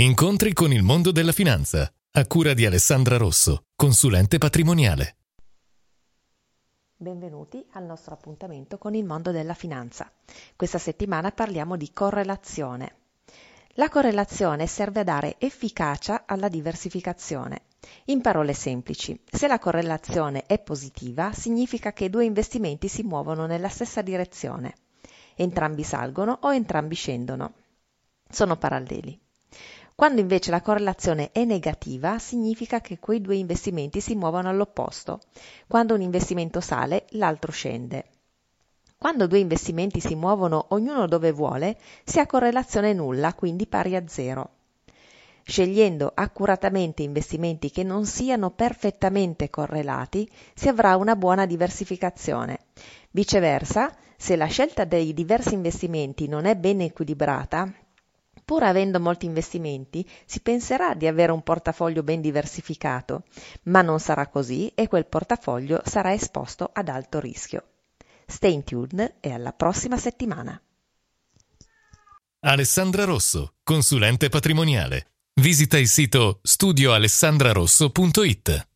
Incontri con il mondo della finanza, a cura di Alessandra Rosso, consulente patrimoniale. Benvenuti al nostro appuntamento con il mondo della finanza. Questa settimana parliamo di correlazione. La correlazione serve a dare efficacia alla diversificazione. In parole semplici, se la correlazione è positiva, significa che due investimenti si muovono nella stessa direzione. Entrambi salgono o entrambi scendono. Sono paralleli. Quando invece la correlazione è negativa, significa che quei due investimenti si muovono all'opposto. Quando un investimento sale, l'altro scende. Quando due investimenti si muovono ognuno dove vuole, si ha correlazione nulla, quindi pari a zero. Scegliendo accuratamente investimenti che non siano perfettamente correlati, si avrà una buona diversificazione. Viceversa, se la scelta dei diversi investimenti non è ben equilibrata, Pur avendo molti investimenti, si penserà di avere un portafoglio ben diversificato, ma non sarà così e quel portafoglio sarà esposto ad alto rischio. Stay tuned e alla prossima settimana. Alessandra Rosso, consulente patrimoniale. Visita il sito studioalessandrarosso.it.